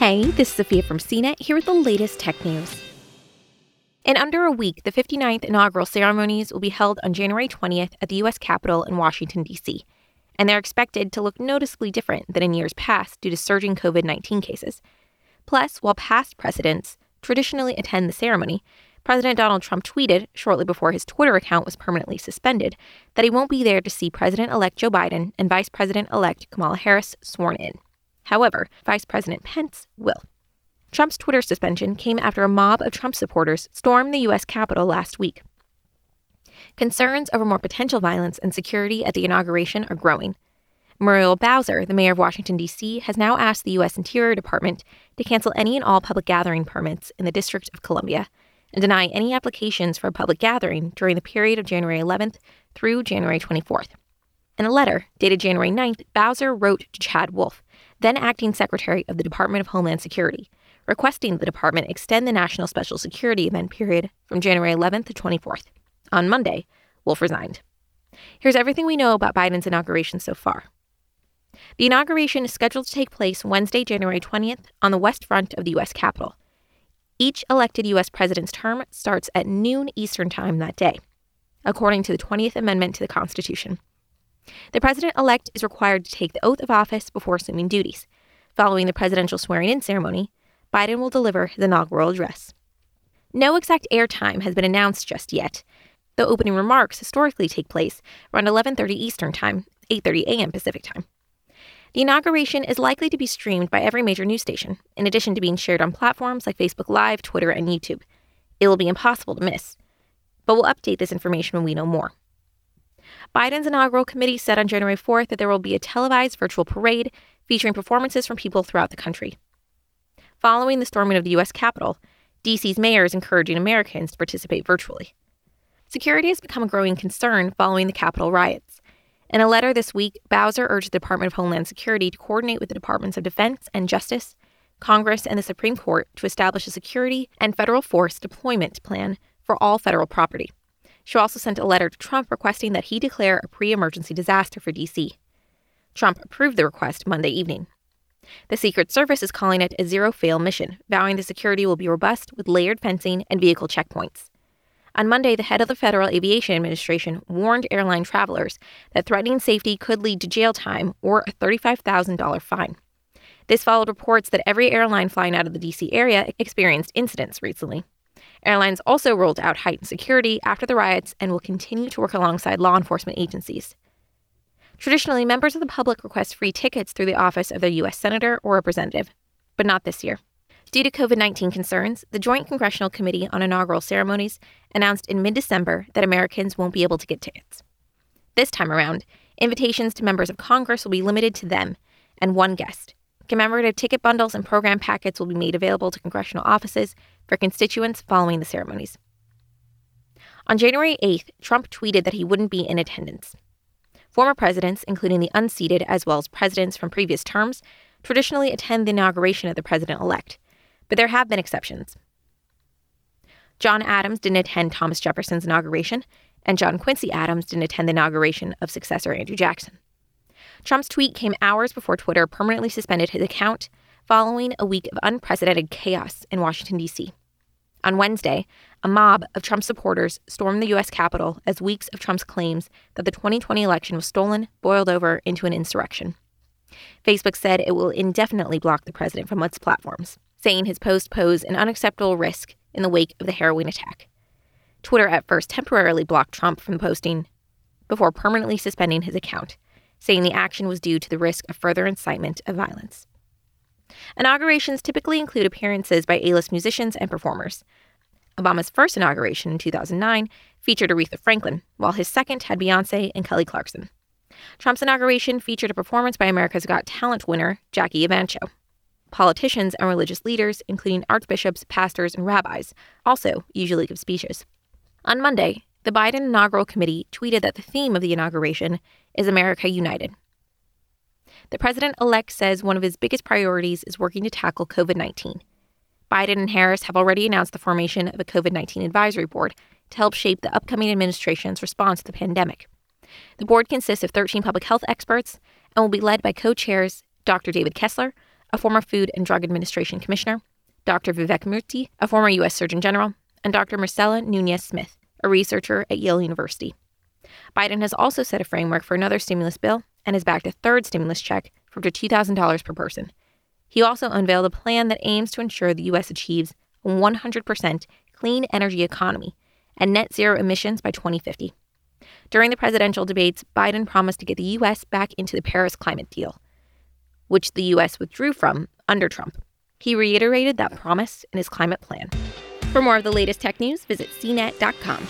Hey, this is Sophia from CNET here with the latest tech news. In under a week, the 59th inaugural ceremonies will be held on January 20th at the U.S. Capitol in Washington, D.C., and they're expected to look noticeably different than in years past due to surging COVID 19 cases. Plus, while past presidents traditionally attend the ceremony, President Donald Trump tweeted shortly before his Twitter account was permanently suspended that he won't be there to see President elect Joe Biden and Vice President elect Kamala Harris sworn in. However, Vice President Pence will. Trump's Twitter suspension came after a mob of Trump supporters stormed the U.S. Capitol last week. Concerns over more potential violence and security at the inauguration are growing. Muriel Bowser, the mayor of Washington, D.C., has now asked the U.S. Interior Department to cancel any and all public gathering permits in the District of Columbia and deny any applications for a public gathering during the period of January 11th through January 24th. In a letter dated January 9th, Bowser wrote to Chad Wolf, then acting Secretary of the Department of Homeland Security, requesting the department extend the national special security event period from January 11th to 24th. On Monday, Wolf resigned. Here's everything we know about Biden's inauguration so far. The inauguration is scheduled to take place Wednesday, January 20th, on the west front of the U.S. Capitol. Each elected U.S. president's term starts at noon Eastern Time that day, according to the 20th Amendment to the Constitution. The president elect is required to take the oath of office before assuming duties. Following the presidential swearing in ceremony, Biden will deliver his inaugural address. No exact airtime has been announced just yet. The opening remarks historically take place around 11:30 Eastern Time, 8:30 a.m. Pacific Time. The inauguration is likely to be streamed by every major news station, in addition to being shared on platforms like Facebook Live, Twitter, and YouTube. It will be impossible to miss. But we'll update this information when we know more. Biden's inaugural committee said on January 4th that there will be a televised virtual parade featuring performances from people throughout the country. Following the storming of the U.S. Capitol, D.C.'s mayor is encouraging Americans to participate virtually. Security has become a growing concern following the Capitol riots. In a letter this week, Bowser urged the Department of Homeland Security to coordinate with the Departments of Defense and Justice, Congress, and the Supreme Court to establish a security and federal force deployment plan for all federal property. She also sent a letter to Trump requesting that he declare a pre emergency disaster for D.C. Trump approved the request Monday evening. The Secret Service is calling it a zero fail mission, vowing the security will be robust with layered fencing and vehicle checkpoints. On Monday, the head of the Federal Aviation Administration warned airline travelers that threatening safety could lead to jail time or a $35,000 fine. This followed reports that every airline flying out of the DC area experienced incidents recently. Airlines also rolled out heightened security after the riots and will continue to work alongside law enforcement agencies. Traditionally, members of the public request free tickets through the office of their U.S. Senator or Representative, but not this year. Due to COVID 19 concerns, the Joint Congressional Committee on Inaugural Ceremonies announced in mid December that Americans won't be able to get tickets. This time around, invitations to members of Congress will be limited to them and one guest. Commemorative ticket bundles and program packets will be made available to congressional offices for constituents following the ceremonies. On January 8th, Trump tweeted that he wouldn't be in attendance. Former presidents, including the unseated as well as presidents from previous terms, traditionally attend the inauguration of the president elect, but there have been exceptions. John Adams didn't attend Thomas Jefferson's inauguration, and John Quincy Adams didn't attend the inauguration of successor Andrew Jackson. Trump's tweet came hours before Twitter permanently suspended his account following a week of unprecedented chaos in Washington, D.C. On Wednesday, a mob of Trump supporters stormed the U.S. Capitol as weeks of Trump's claims that the 2020 election was stolen boiled over into an insurrection. Facebook said it will indefinitely block the president from its platforms, saying his post posed an unacceptable risk in the wake of the Halloween attack. Twitter at first temporarily blocked Trump from posting before permanently suspending his account, saying the action was due to the risk of further incitement of violence. Inaugurations typically include appearances by A list musicians and performers. Obama's first inauguration in 2009 featured Aretha Franklin, while his second had Beyonce and Kelly Clarkson. Trump's inauguration featured a performance by America's Got Talent winner, Jackie Evancho. Politicians and religious leaders, including archbishops, pastors, and rabbis, also usually give speeches. On Monday, the Biden Inaugural Committee tweeted that the theme of the inauguration is America United. The president elect says one of his biggest priorities is working to tackle COVID 19. Biden and Harris have already announced the formation of a COVID 19 advisory board to help shape the upcoming administration's response to the pandemic. The board consists of 13 public health experts and will be led by co chairs Dr. David Kessler, a former Food and Drug Administration commissioner, Dr. Vivek Murthy, a former U.S. Surgeon General, and Dr. Marcella Nunez Smith, a researcher at Yale University. Biden has also set a framework for another stimulus bill and has backed a third stimulus check for up to $2,000 per person. He also unveiled a plan that aims to ensure the U.S. achieves a 100% clean energy economy and net zero emissions by 2050. During the presidential debates, Biden promised to get the U.S. back into the Paris climate deal, which the U.S. withdrew from under Trump. He reiterated that promise in his climate plan. For more of the latest tech news, visit cnet.com.